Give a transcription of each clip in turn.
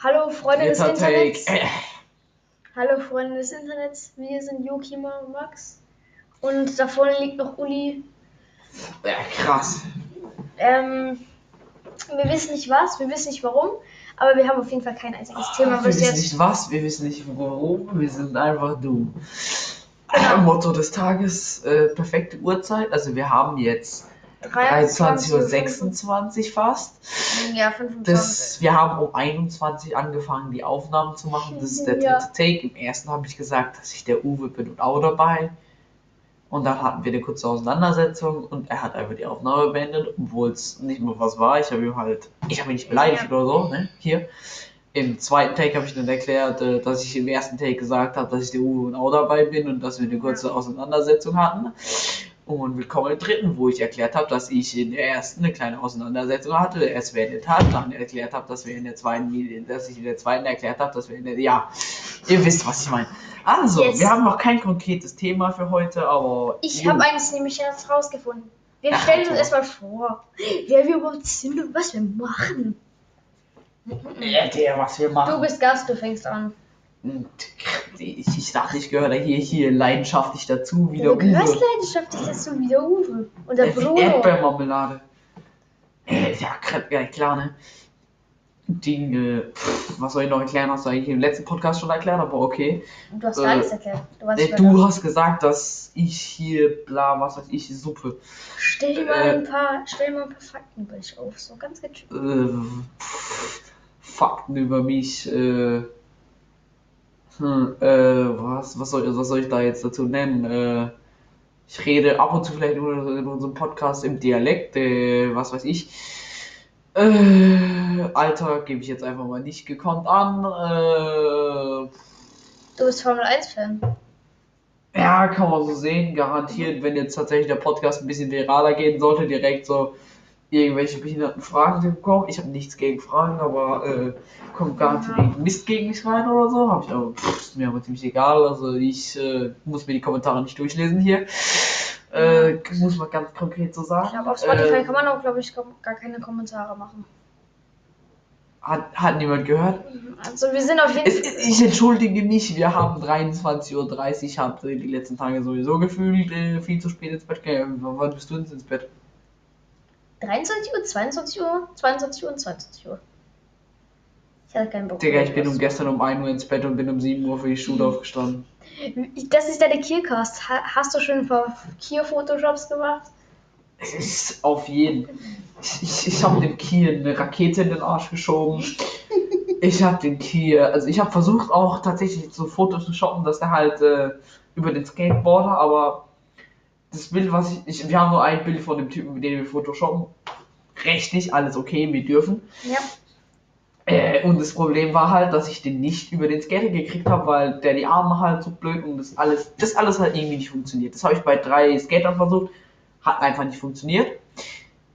Hallo Freunde des Dritter Take. Internets. Hallo Freunde des Internets. Wir sind Jokima und Max. Und da vorne liegt noch Uli. Ja, krass. Ähm, wir wissen nicht was, wir wissen nicht warum, aber wir haben auf jeden Fall kein einziges Thema wir bis wissen jetzt. nicht was, wir wissen nicht warum, wir sind einfach du. Genau. Motto des Tages, äh, perfekte Uhrzeit. Also wir haben jetzt 23.26 Uhr fast. Ja, 25. Das, wir haben um 21 angefangen, die Aufnahmen zu machen. Das ist der dritte Ja. Take. Im ersten habe ich gesagt, dass ich der Uwe bin und auch dabei. Und dann hatten wir eine kurze Auseinandersetzung und er hat einfach die Aufnahme beendet, obwohl es nicht mehr was war. Ich habe ihm halt, ich habe ihn nicht beleidigt Ja. oder so, ne? Hier. Im zweiten Take habe ich dann erklärt, äh, dass ich im ersten Take gesagt habe, dass ich der Uwe und auch dabei bin und dass wir eine kurze Auseinandersetzung hatten. Und willkommen im dritten, wo ich erklärt habe, dass ich in der ersten eine kleine Auseinandersetzung hatte, er es beendet hat, dann erklärt habe, dass wir in der zweiten, dass ich in der zweiten erklärt habe, dass wir in der, ja, ihr wisst, was ich meine. Also, Yes. wir haben noch kein konkretes Thema für heute, aber Ich habe eines nämlich jetzt rausgefunden. Wir Ach, stellen uns toll. erstmal vor, wer wir überhaupt sind und was wir machen. äh, der, was wir machen. Du bist Gast, du fängst an. Ich, ich dachte, ich gehöre hier, hier leidenschaftlich dazu, wie der Du gehörst Uwe. leidenschaftlich dazu wie der Uwe. Und der Äh, Bruno. Erdbeermarmelade. Äh, ja, ja, klar, ne? Dinge, pff, was soll ich noch erklären? Hast du eigentlich im letzten Podcast schon erklärt, aber okay. Du hast Äh, gar nichts erklärt. Du warst Äh, du hast gesagt, dass ich hier, bla, was weiß ich, Suppe. Stell dir mal äh, ein paar, stell mal ein paar Fakten über dich auf. So ganz gechillt. Äh, Fakten über mich, äh, hm, äh, was, was, soll, was soll ich da jetzt dazu nennen? Äh, ich rede ab und zu vielleicht in, in unserem Podcast im Dialekt, äh, was weiß ich. Äh, Alter, gebe ich jetzt einfach mal nicht gekonnt an. Äh, Du bist Formel 1-Fan. ja, kann man so sehen. Garantiert, wenn jetzt tatsächlich der Podcast ein bisschen viraler gehen sollte, direkt so irgendwelche behinderten Fragen bekommen. Ich habe nichts gegen Fragen, aber äh, kommt garantiert Ja. Mist gegen mich rein oder so. Hab ich aber, pff, ist mir aber ziemlich egal. Also ich äh, muss mir die Kommentare nicht durchlesen hier. Äh, muss man ganz konkret so sagen. Ich glaube, auf Spotify Äh, kann man auch, glaube ich, gar keine Kommentare machen. hat, hat niemand gehört? Also wir sind auf jeden Fall. ich entschuldige mich, wir haben 23.30 Uhr, ich habe die letzten Tage sowieso gefühlt äh, viel zu spät ins Bett gegangen. Wann bist du denn ins Bett? 23 Uhr, 22 Uhr, 22 Uhr und 22 Uhr. Ich hatte keinen Bock. Digga, ich bin um gestern um 1 Uhr ins Bett und bin um 7 Uhr für die Schule aufgestanden. machen. Das ist deine Kiercast. Ha- Hast du schon ein paar Kier-Photoshops gemacht? Es ist auf jeden. Ich, ich, habe dem Kier eine Rakete in den Arsch geschoben. Ich habe den Kier, also ich habe versucht auch tatsächlich so Fotos zu shoppen, dass der halt äh, über den Skateboarder, aber das Bild, was ich, ich, wir haben nur ein Bild von dem Typen, mit dem wir photoshoppen. Rechtlich, alles okay, wir dürfen. Ja. Äh, und das Problem war halt, dass ich den nicht über den Skater gekriegt habe, weil der die Arme halt so blöd und das alles, das alles hat irgendwie nicht funktioniert. Das habe ich bei drei Skatern versucht, hat einfach nicht funktioniert.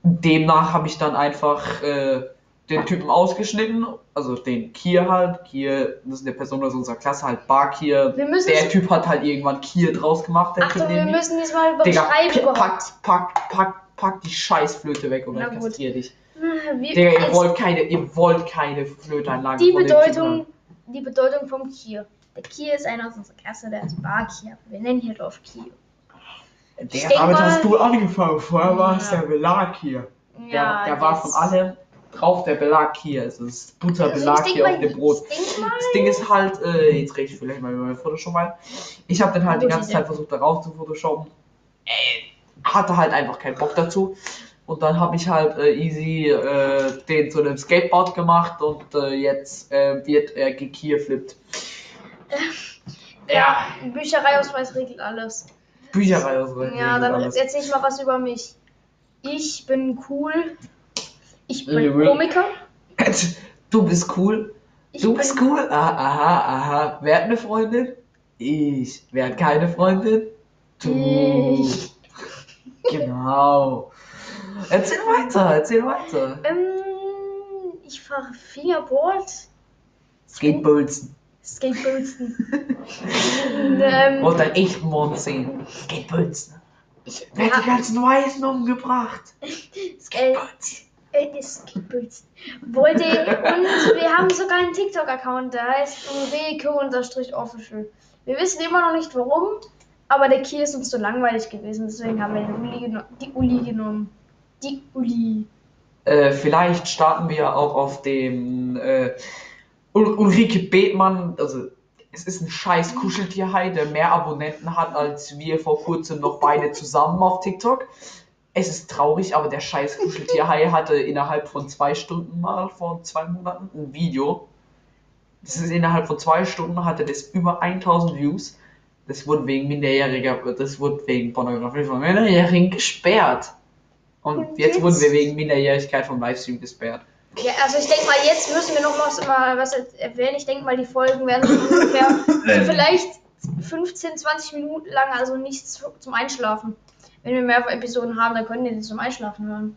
Demnach habe ich dann einfach äh, den Typen ausgeschnitten, also den Kier halt. Kier, das ist eine Person aus unserer Klasse, halt Bar Kier. Wir müssen Der Typ hat halt irgendwann Kier draus gemacht. Der Achtung, wir müssen diesmal Digga, beschreiben überhaupt. pack, pack, pack, pack die Scheißflöte weg ich gut. kastriere dich. Wir, Digga, ihr wollt keine, ihr wollt keine Flöteanlage die Bedeutung, die Bedeutung vom Kier. Der Kier ist einer aus unserer Klasse, der ist Bar-Kier. Wir nennen hier drauf Kier. Der, damit mal- hast du angefangen. Vorher war es Ja. der Belag hier. Der, der war von allem drauf der Belag hier. Es ist Also ich Butterbelag denk hier mal, auf dem Brot. Das Ding ist halt, äh, jetzt rede ich vielleicht mal über mein Photoshop mal. Ich habe dann halt die ganze. Zeit versucht, darauf zu photoshoppen. Äh, hatte halt einfach keinen Bock dazu. Und dann habe ich halt äh, easy äh, den zu einem Skateboard gemacht und äh, jetzt äh, wird er gekierflippt. ja, Büchereiausweis regelt alles. Bücherei aus Regen Ja, dann alles. erzähl ich mal was über mich. Ich bin cool. Ich bin Cool. Komiker. Du bist cool. Ich Du bin, bist cool. Ah, aha, aha. Wer hat eine Freundin? Ich. Wer hat keine Freundin? Du. Ich. Genau. Erzähl weiter, erzähl weiter. Ähm, ich fahre Fingerboard. Skateboardsen. Skateboardsen. Und, ähm, Und deinen echten Mond sehen. Skateboardsen. ich, Wer hat die ganzen Weißen umgebracht? äh, Skateboardsen. Äh, geputzt. Wollte und wir haben sogar einen TikTok-Account, der heißt wk-official. Wir wissen immer noch nicht warum, aber der Kiel ist uns zu langweilig gewesen, deswegen haben wir die Uli, die Uli genommen. Die Uli. Äh, vielleicht starten wir auch auf dem äh, Ul Ulrike Bethmann, also es ist ein scheiß Kuscheltierhai, der mehr Abonnenten hat als wir vor kurzem noch beide zusammen auf TikTok. Es ist traurig, aber der scheiß Kuscheltierhai hatte innerhalb von zwei Stunden mal vor zwei Monaten ein Video. Das ist innerhalb von zwei Stunden hatte das über 1000 Views. Das wurde wegen minderjähriger, das wurde wegen Pornografie von Minderjährigen gesperrt. Und Und jetzt jetzt? wurden wir wegen Minderjährigkeit vom Livestream gesperrt. Ja, also ich denke mal, jetzt müssen wir noch was, mal was erwähnen. Ich denke mal, die Folgen werden so ungefähr so vielleicht 15, 20 Minuten lang, also nichts zum Einschlafen. Wenn wir mehr Episoden haben, dann können die zum Einschlafen hören.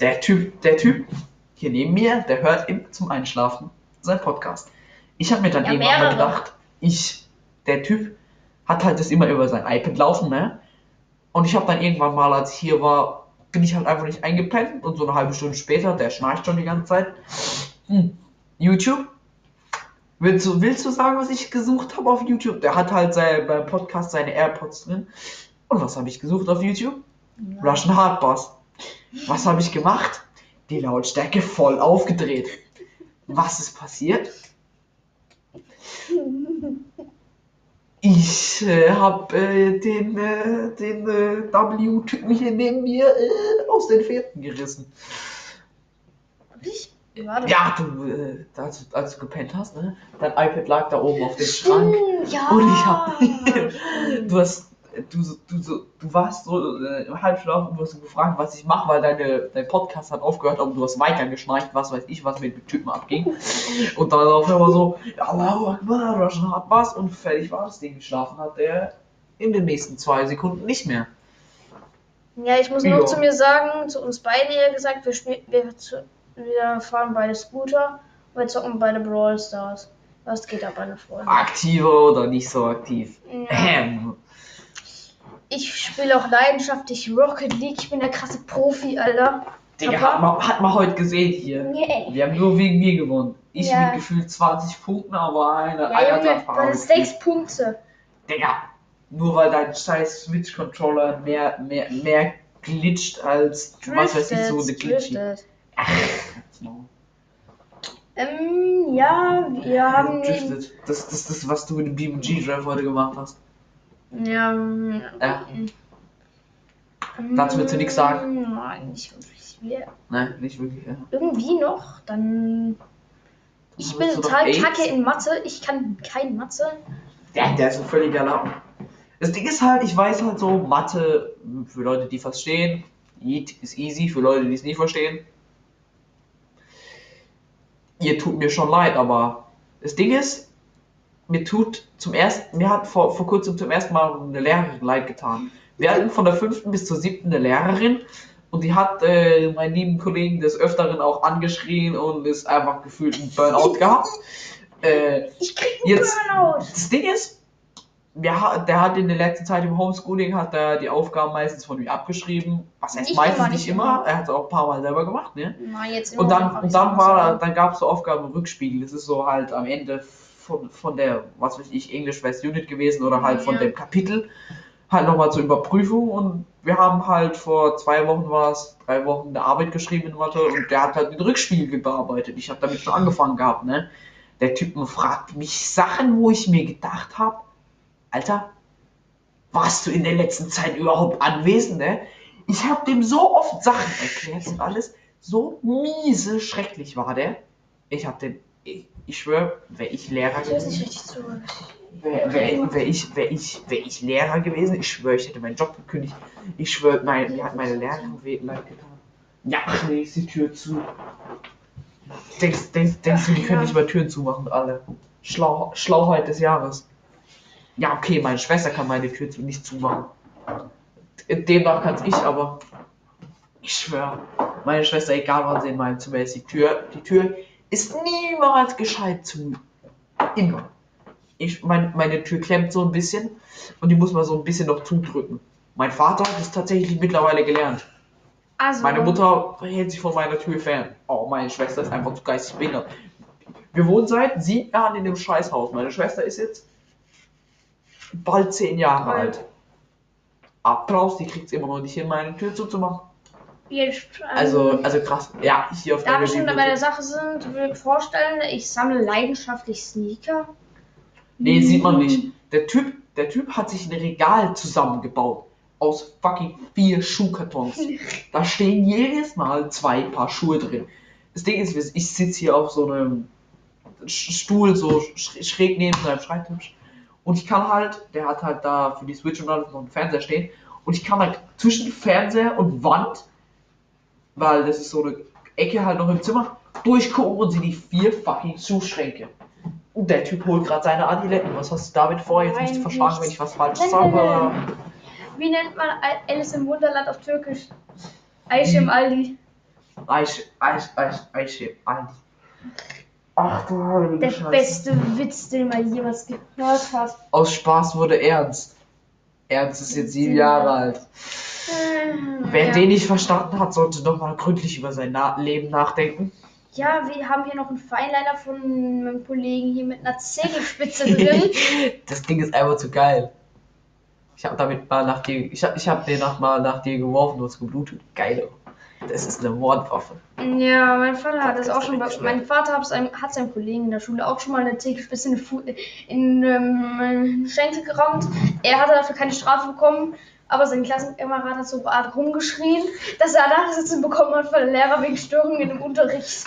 Der Typ, der Typ hier neben mir, der hört immer zum Einschlafen seinen Podcast. Ich habe mir dann Ja, irgendwann mal mehrere. gedacht, ich, der Typ, hat halt das immer über sein iPad laufen, ne? Und ich habe dann irgendwann mal, als ich hier war, bin ich halt einfach nicht eingepennt und so eine halbe Stunde später, der schnarcht schon die ganze Zeit. Hm, YouTube? Willst du, willst du sagen, was ich gesucht habe auf YouTube? Der hat halt sein, beim Podcast seine AirPods drin. Und was habe ich gesucht auf YouTube? Russian Hard Bass. Was habe ich gemacht? Die Lautstärke voll aufgedreht. Was ist passiert? Ich äh, habe äh, den, äh, den äh, W-Typen hier neben mir äh, aus den Fährten gerissen. Ich? War das? Ja, du, äh, als, als du gepennt hast, ne? Dein iPad lag da oben auf dem Schrank. Ja. Und ich hab. du hast. Du, du, du, du warst so äh, im Halbschlaf und du hast so gefragt, was ich mache, weil deine, dein Podcast hat aufgehört, aber du hast weiter geschnarcht, was weiß ich, was mit dem Typen abging. Und dann auf einmal so, Allahu Akbar, Russian hat was und fertig war das Ding. Geschlafen hat er in den nächsten zwei Sekunden nicht mehr. Ja, ich muss Ja. noch zu mir sagen, zu uns beiden eher gesagt, wir, spiel, wir, zu, wir fahren beide Scooter und wir zocken beide Brawl Stars. Was geht ab, meine Freunde? Aktiver oder nicht so aktiv? Ja. Ähm. Ich spiele auch leidenschaftlich Rocket League. Ich bin der krasse Profi, Alter. Digga, hat man, hat man heute gesehen hier. Nee. Wir haben nur wegen mir gewonnen. Ich Ja. mit gefühlt 20 Punkten, aber eine Ja, einer Junge, hat das ist sechs Punkte. Digga, nur weil dein scheiß Switch-Controller mehr, mehr, mehr glitscht als was weiß ich so eine glitchy. Ach, Ähm, ja, wir haben neben, driftet. Das, das, das, was du in dem BMG-Drive heute gemacht hast. Ja, Ja. Dazu willst du nichts sagen? Nein, nicht wirklich. Wir, Nein, nicht wirklich. Ja. irgendwie noch, dann. Ich bin total kacke in Mathe. Ich kann kein Mathe. Der, der ist ein völliger Lappen. Das Ding ist halt, ich weiß halt so, Mathe, für Leute, die verstehen, ist easy, für Leute, die es nicht verstehen. Ihr tut mir schon leid, aber das Ding ist, mir tut zum ersten, mir hat vor, vor kurzem zum ersten Mal eine Lehrerin leid getan. Wir hatten von der fünften bis zur siebten eine Lehrerin und die hat äh, meinen lieben Kollegen des Öfteren auch angeschrien und ist einfach gefühlt ein Burnout gehabt. Äh, Ich krieg einen Jetzt- Burnout. das Ding ist, wir, der hat in der letzten Zeit im Homeschooling hat er die Aufgaben meistens von mir abgeschrieben. Was heißt Nicht meistens nicht immer. immer. Er hat es auch ein paar Mal selber gemacht, ne? Na, jetzt Und immer dann, noch, und ich dann war, dann gab es so Aufgaben im Rückspiegel. Das ist so halt am Ende von, von der, was weiß ich, English West Unit gewesen oder halt von Ja. dem Kapitel halt nochmal zur Überprüfung und wir haben halt vor zwei Wochen war es, drei Wochen eine Arbeit geschrieben in Mathe und der hat halt den Rückspiegel bearbeitet. Ich habe damit schon angefangen gehabt, ne? Der Typ fragt mich Sachen, wo ich mir gedacht habe, Alter, warst du in der letzten Zeit überhaupt anwesend, ne? Ich habe dem so oft Sachen erklärt und alles. So miese, schrecklich war der. Ich habe den, ich, ich schwöre, wäre ich Lehrer Ich weiß nicht gewesen, richtig zu. wäre wär, wär ich, wär ich, wär ich Lehrer gewesen, ich schwöre, ich hätte meinen Job gekündigt. Ich schwöre, mein, mir hat meine Lehrerin leid getan. Ja, nee, ist die Tür zu. Denkst, denkst, denkst du, die können nicht mal Türen zumachen, alle? Schlau, Schlauheit des Jahres. Ja, okay, meine Schwester kann meine Tür zu, nicht zumachen. Demnach kann es ich, aber ich schwöre, meine Schwester, egal wann sie in meinem Zimmer ist, die Tür, die Tür ist niemals gescheit zu. Immer. Ich, mein, meine Tür klemmt so ein bisschen und die muss man so ein bisschen noch zudrücken. Mein Vater hat es tatsächlich mittlerweile gelernt. Also, Meine Mutter hält sich von meiner Tür fern. Oh, meine Schwester ist einfach zu geistig behindert. Wir wohnen seit sieben Jahren in dem Scheißhaus. Meine Schwester ist jetzt bald zehn Jahre Alt. Applaus, die kriegt es immer noch nicht hin, meine Tür zuzumachen. Jetzt, ähm, Also, also krass. Ja, hier auf da wir der schon bei der Sache sind, würde ich vorstellen, ich sammle leidenschaftlich Sneaker. Nee, sieht man nicht. Der Typ, der Typ hat sich ein Regal zusammengebaut. Aus fucking vier Schuhkartons. Da stehen jedes Mal zwei Paar Schuhe drin. Das Ding ist, ich sitze hier auf so einem Stuhl, so sch- schräg neben seinem Schreibtisch. Und ich kann halt, der hat halt da für die Switch und alles noch einen Fernseher stehen. Und ich kann halt zwischen Fernseher und Wand, weil das ist so eine Ecke halt noch im Zimmer, durchgucken und sehe die vier fucking Schuhschränke. Und der Typ holt gerade seine Adiletten. Was hast du damit vor? Jetzt nicht Nein, verschlagen, nichts. wenn ich was falsch sage. Wie nennt man Al- Alice im Wunderland auf Türkisch? Ayşe im Aldi. Eiche, Eiche, Eiche, Eiche. Ach du heilige Der Scheiße. beste Witz, den man jemals gehört hat. Aus Spaß wurde Ernst. Ernst ist jetzt sieben Jahre alt. Wer ja. den nicht verstanden hat, sollte doch mal gründlich über sein Na Leben nachdenken. Ja, wir haben hier noch einen Feinliner von meinem Kollegen hier mit einer Zegelspitze drin. das Ding ist einfach zu geil. Ich habe damit mal nach dir, ich habe ich hab den nach mal nach dir geworfen, du hast geblutet. Geil. Das ist eine Mordwaffe. ja, mein Vater hat das Das auch schon. Bei, mein Vater hat seinem, hat seinem Kollegen in der Schule auch schon mal eine Zegelspitze in, den in ähm, Schenkel gerammt. Er hatte dafür keine Strafe bekommen. Aber sein Klassenkamerad hat so Art rumgeschrien, dass er Nachsitzen bekommen hat von der Lehrer wegen Störungen im Unterricht.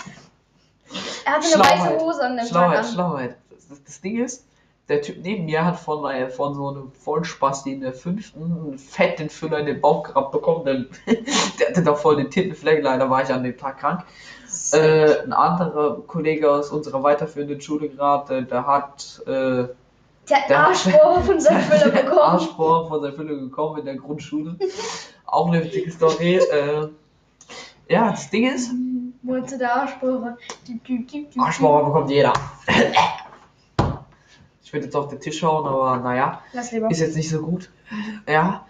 Er hatte eine weiße Hose an dem Tag Schlauheit, an. Schlauheit. Das, das, Ding ist, der Typ neben mir hat von, äh, von so einem Vollspasti in der fünften einen fetten Füller in den Bauch gerammt bekommen. Denn der hatte da voll den Tintenfleck. Leider war ich an dem Tag krank. Äh, ein anderer Kollege aus unserer weiterführenden Schule gerade, der hat äh, Der hat der- Arschrohr von seinem Füller der bekommen. Arschbohr von seiner Fülle gekommen in der Grundschule. Auch eine witzige Story. Äh, ja, das Ding ist, Wohnte der Arschbohrer. Düp, düp, düp, düp, Arschbohr bekommt jeder. Ich würde jetzt auf den Tisch hauen, aber naja. Ist jetzt nicht so gut. Ja.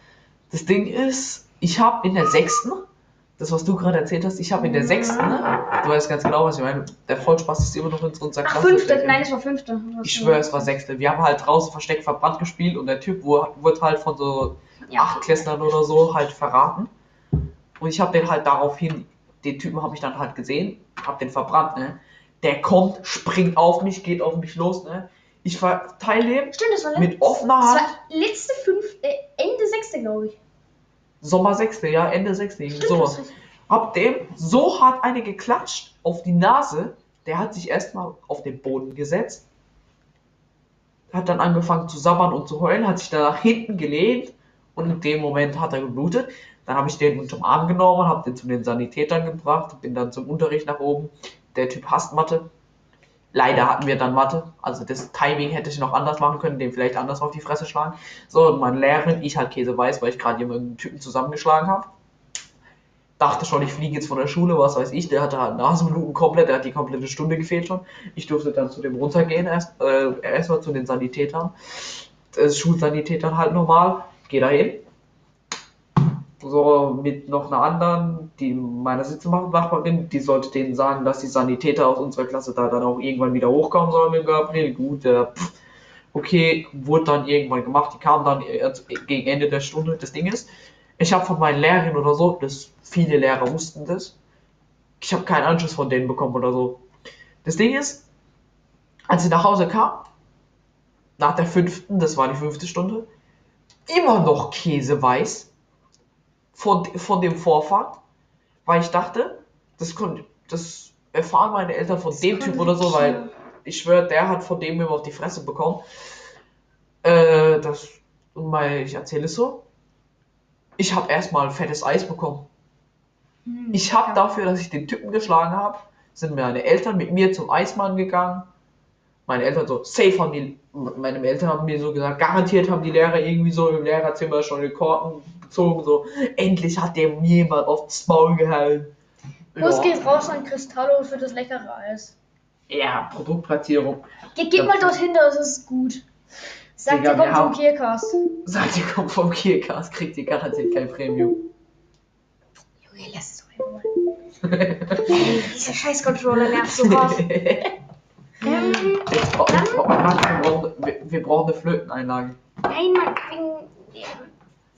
Das Ding ist, ich habe in der sechsten, das was du gerade erzählt hast, ich habe in der sechsten, ne? du weißt ganz genau, was ich meine, der Vollspaß ist immer noch in unserer Ach, Klasse. fünfte. Der- Nein, es war fünfte. Ich schwöre, es war sechste. Wir haben halt draußen versteckt verbrannt gespielt und der Typ wurde, halt von so Ja. Achtklässlern oder so halt verraten. Und ich habe den halt daraufhin, den Typen habe ich dann halt gesehen, habe den verbrannt, ne? Der kommt, springt auf mich, geht auf mich los, ne? Ich verteile ihm Stimmt, das war, mit offener das Hand. war letzte fünfte, äh, Ende sechste, glaube ich. Sommer 6. Ja, Ende 6. Stimmt, So. das ist- Hab dem so hart eine geklatscht auf die Nase, der hat sich erstmal auf den Boden gesetzt, hat dann angefangen zu sabbern und zu heulen, hat sich dann nach hinten gelehnt und in dem Moment hat er geblutet. Dann habe ich den unterm Arm genommen, habe den zu den Sanitätern gebracht, bin dann zum Unterricht nach oben. Der Typ hasst Mathe. Leider hatten wir dann Mathe, also das Timing hätte ich noch anders machen können, den vielleicht anders auf die Fresse schlagen. So, und meine Lehrerin, ich halt Käse weiß, weil ich gerade jemanden Typen zusammengeschlagen habe. Dachte schon, ich fliege jetzt von der Schule, was weiß ich. Der hatte halt Nasenbluten komplett, der hat die komplette Stunde gefehlt schon. Ich durfte dann zu dem runtergehen, erst äh, erstmal zu den Sanitätern. Das Schulsanitätern halt normal. Geh da hin. So mit noch einer anderen, die meiner Sitznachbarin, die sollte denen sagen, dass die Sanitäter aus unserer Klasse da dann auch irgendwann wieder hochkommen sollen mit Gabriel. Gut, der pff, okay, wurde dann irgendwann gemacht. Die kamen dann erst gegen Ende der Stunde. Das Ding ist, ich habe von meinen Lehrern oder so, das viele Lehrer wussten das. Ich habe keinen Anschluss von denen bekommen oder so. Das Ding ist, als ich nach Hause kam, nach der fünften, das war die fünfte Stunde, immer noch Käseweiß von, von dem Vorfall, weil ich dachte, das, konnte, das erfahren meine Eltern von dem Typ oder so, weil ich schwöre, der hat von dem immer auf die Fresse bekommen. Äh, das, und mal, ich erzähle es so. Ich habe erstmal fettes Eis bekommen. Hm, Ich habe ja. dafür, dass ich den Typen geschlagen habe, sind meine Eltern mit mir zum Eismann gegangen. Meine Eltern so, safe haben die, meine Eltern haben mir so gesagt, garantiert haben die Lehrer irgendwie so im Lehrerzimmer schon die Korken gezogen, so, endlich hat dem jemand aufs Maul gehauen. Kuss Ja. geht raus an Cristallo für das leckere Eis. Ja, Produktplatzierung. Ge geht mal dorthin, das ist gut. Sagt ihr, kommt vom Kiercast. Sagt ihr, kommt vom Kiercast, kriegt ihr garantiert kein Premium. Junge, lass es doch mal. Dieser scheiß Controller nervt so hart. Ähm, wir, brauchen, wir, brauchen eine Flöteneinlage. nein, Mann, wegen,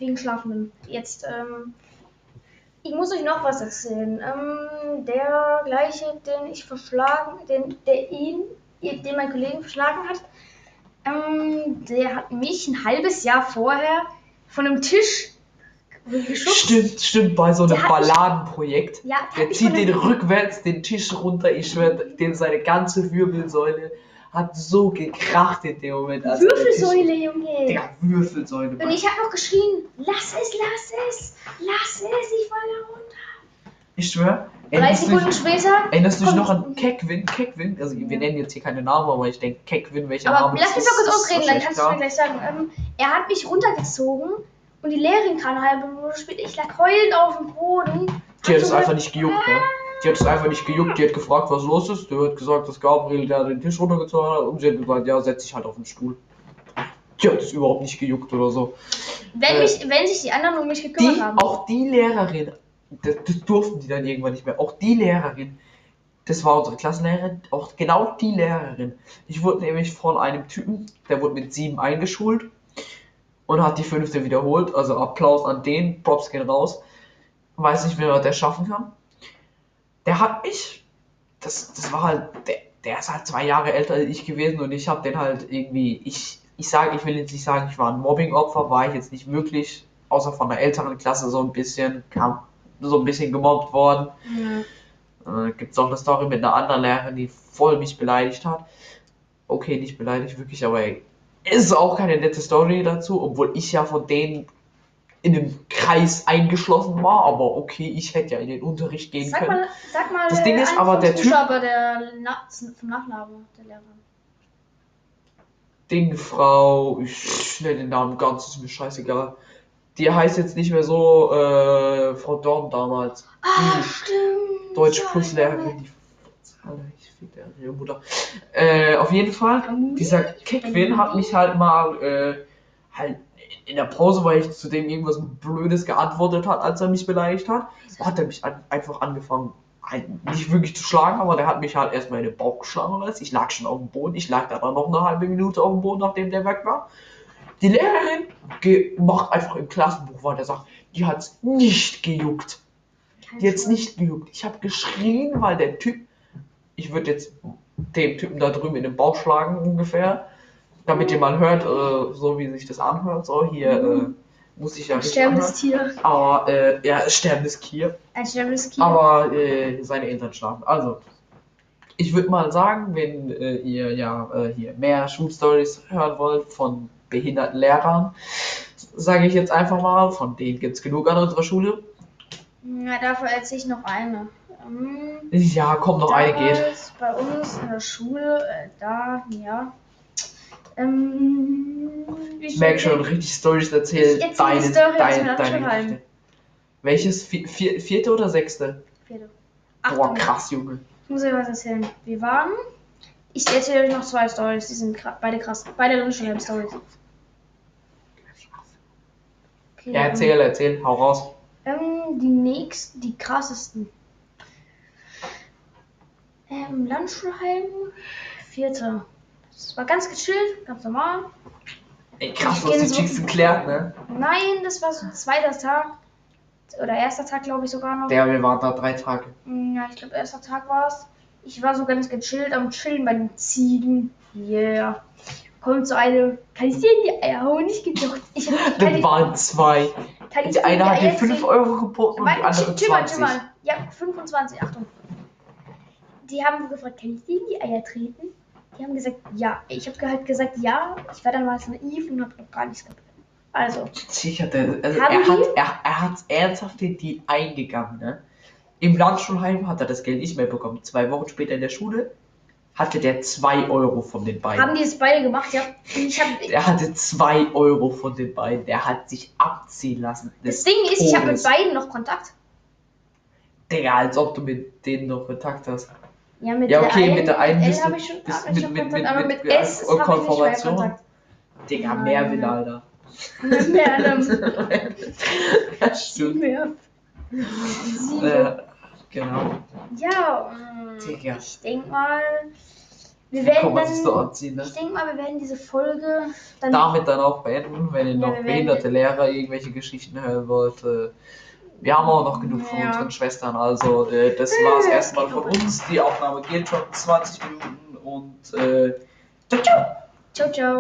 wegen Schlafenden. Jetzt, ähm, ich muss euch noch was erzählen. Ähm, der gleiche, den ich verschlagen, den, der ihn, den mein Kollegen verschlagen hat, ähm, der hat mich ein halbes Jahr vorher von einem Tisch geschubst. Stimmt, stimmt, bei so einem Der hat mich- Balladenprojekt. Ja, der zieht den rückwärts den Tisch runter, ich schwör, dem seine ganze Wirbelsäule hat so gekracht in dem Moment. als den Tisch- Würfelsäule, Junge. Digga, Würfelsäule. Und Mann. ich hab noch geschrien, lass es, lass es, lass es, ich fall da runter. Ich schwör. Drei Sekunden dich, später. erinnerst du dich noch an Keckwin? Keckwin? Also wir nennen jetzt hier keine Namen, aber ich denke Keckwin, welcher Aber Name lass mich mal kurz ausreden, dann kannst du mir klar. gleich sagen. Ähm, er hat mich runtergezogen und die Lehrerin kam halbe Minute später. Ich lag heulend auf dem Boden. Die hat es einfach nicht gejuckt, ne? Die hat es einfach nicht gejuckt, die hat gefragt, was los ist. Der hat gesagt, dass Gabriel da den Tisch runtergezogen hat und sie hat gesagt, ja, setz dich halt auf den Stuhl. Die hat es überhaupt nicht gejuckt oder so. Wenn, Äh, mich, wenn sich die anderen um mich gekümmert Die, haben. auch die Lehrerin, das, das durften die dann irgendwann nicht mehr, auch die Lehrerin, das war unsere Klassenlehrerin, auch genau die Lehrerin. Ich wurde nämlich von einem Typen, der wurde mit sieben eingeschult und hat die fünfte wiederholt, also Applaus an den, Props gehen raus. Weiß nicht, wer der schaffen kann. Der hat mich, das, das war halt, der, der ist halt zwei Jahre älter als ich gewesen und ich habe den halt irgendwie, ich, ich sage, ich will jetzt nicht sagen, ich war ein Mobbing-Opfer, war ich jetzt nicht wirklich, außer von der älteren Klasse so ein bisschen, kam so ein bisschen gemobbt worden. Ja. Äh, Gibt es auch eine Story mit einer anderen Lehrerin, die voll mich beleidigt hat. Okay, nicht beleidigt wirklich, aber ey, ist auch keine nette Story dazu, obwohl ich ja von denen in dem Kreis eingeschlossen war, aber okay, ich hätte ja in den Unterricht gehen Sag können. mal, sag mal. Das Ding ist einen aber, der Typ- Buchstabe der Na vom Nachname der Lehrerin. Ding, Frau, ich nenne den Namen ganz, ist mir scheißegal. Die heißt jetzt nicht mehr so, äh, Frau Dorn damals. Ah, Die stimmt. Deutsch Ja, Plus. Lehrerin, die ich fick ihre Mutter. Äh, auf jeden Fall, dieser Keckwin hat mich halt mal, äh, halt in der Pause, weil ich zu dem irgendwas Blödes geantwortet hat, als er mich beleidigt hat, hat er mich an, einfach angefangen, nicht wirklich zu schlagen, aber der hat mich halt erstmal in den Bauch geschlagen oder was. Ich lag schon auf dem Boden, ich lag da dann noch eine halbe Minute auf dem Boden, nachdem der weg war. Die Lehrerin macht einfach im Klassenbuch weiter, sagt, die hat's nicht gejuckt. Die hat's nicht gejuckt. Ich habe geschrien, weil der Typ, ich würde jetzt dem Typen da drüben in den Bauch schlagen ungefähr, damit ihr mal hört, äh, so wie sich das anhört. So, hier äh, muss ich ja Ein nicht sterbendes. Tier. Aber, äh, ja, sterbendes Tier. Ein sterbendes Tier. Aber äh, seine Eltern schlafen. Also, ich würde mal sagen, wenn äh, ihr ja äh, hier mehr Schulstories hören wollt von behinderten Lehrern, sage ich jetzt einfach mal, von denen gibt es genug an unserer Schule. Ja, dafür erzähle ich noch eine. Ähm, Ja, komm, noch eine geht. Bei uns in der Schule, äh, da, ja. Ähm, Ich merke schon, richtig Stories erzählen. Ich erzähl die deine, Story deine, deine. Geschichte. Welches? Vi- vier, vierte oder sechste? Vierte. Boah, Achtung, krass, Junge. Ich muss euch was erzählen. Wir waren. Ich erzähle euch noch zwei Stories, die sind beide krass. Beide Landschulheim-Stories. Okay, Ja, erzähl, erzähl, hau raus. Ähm, die nächsten, die krassesten. Ähm, Landschulheim, vierte. Das war ganz gechillt, ganz normal. Ey, krass, kenn die so- Chicks geklärt, ne? Nein, das war so zweiter Tag. Oder erster Tag, glaube ich sogar noch. Der, wir waren da drei Tage. Hm, Ja, ich glaube, erster Tag war es. Ich war so ganz gechillt am Chillen bei den Ziegen. Yeah. Kommt so eine, kann ich dir in die Eier hauen? Ich geb doch. Ich Das waren zwei. kann ich Die eine hat dir Eier 5 treten? Euro geboten und die andere chill mal, 20. chill mal. Ja, 25, Achtung. Die haben gefragt, kann ich dir in die Eier treten? Die haben gesagt, ja. Ich habe halt gesagt, ja. Ich war damals naiv und habe noch gar nichts kapiert. Also, Sicher, der, also er die? hat, er, er hat ernsthaft den Deal eingegangen, ne? Im Landschulheim hat er das Geld nicht mehr bekommen. Zwei Wochen später in der Schule hatte der 2 Euro von den beiden. haben die es beide gemacht, ja. Ich hab, Der hatte 2 Euro von den beiden. Der hat sich abziehen lassen. das Ding ist, ich habe mit Todes. beiden noch Kontakt. Digga, als ob du mit denen noch Kontakt hast. Ja, mit Ja, der okay, einen, mit der einen bist du- ich schon, bist mit- mit- Kontakt, mit- aber mit- mit S habe ich nicht mehr. Digga, Nein. Mervin, Alter. Mit Merlem. Ja, stimmt. Mehr. Äh, genau. Ja, ähm, Digga. ich denke mal, wir werden so dann, anziehen, ne? ich denke mal, wir werden diese Folge dann damit dann auch beenden, wenn ihr Ja, noch behinderte Lehrer irgendwelche Geschichten hören wollt. Äh, wir haben auch noch genug von Ja. unseren Schwestern, also äh, das war's Äh, erstmal von uns. Die Aufnahme geht schon 20 Minuten und äh, ciao, ciao! Ciao, ciao.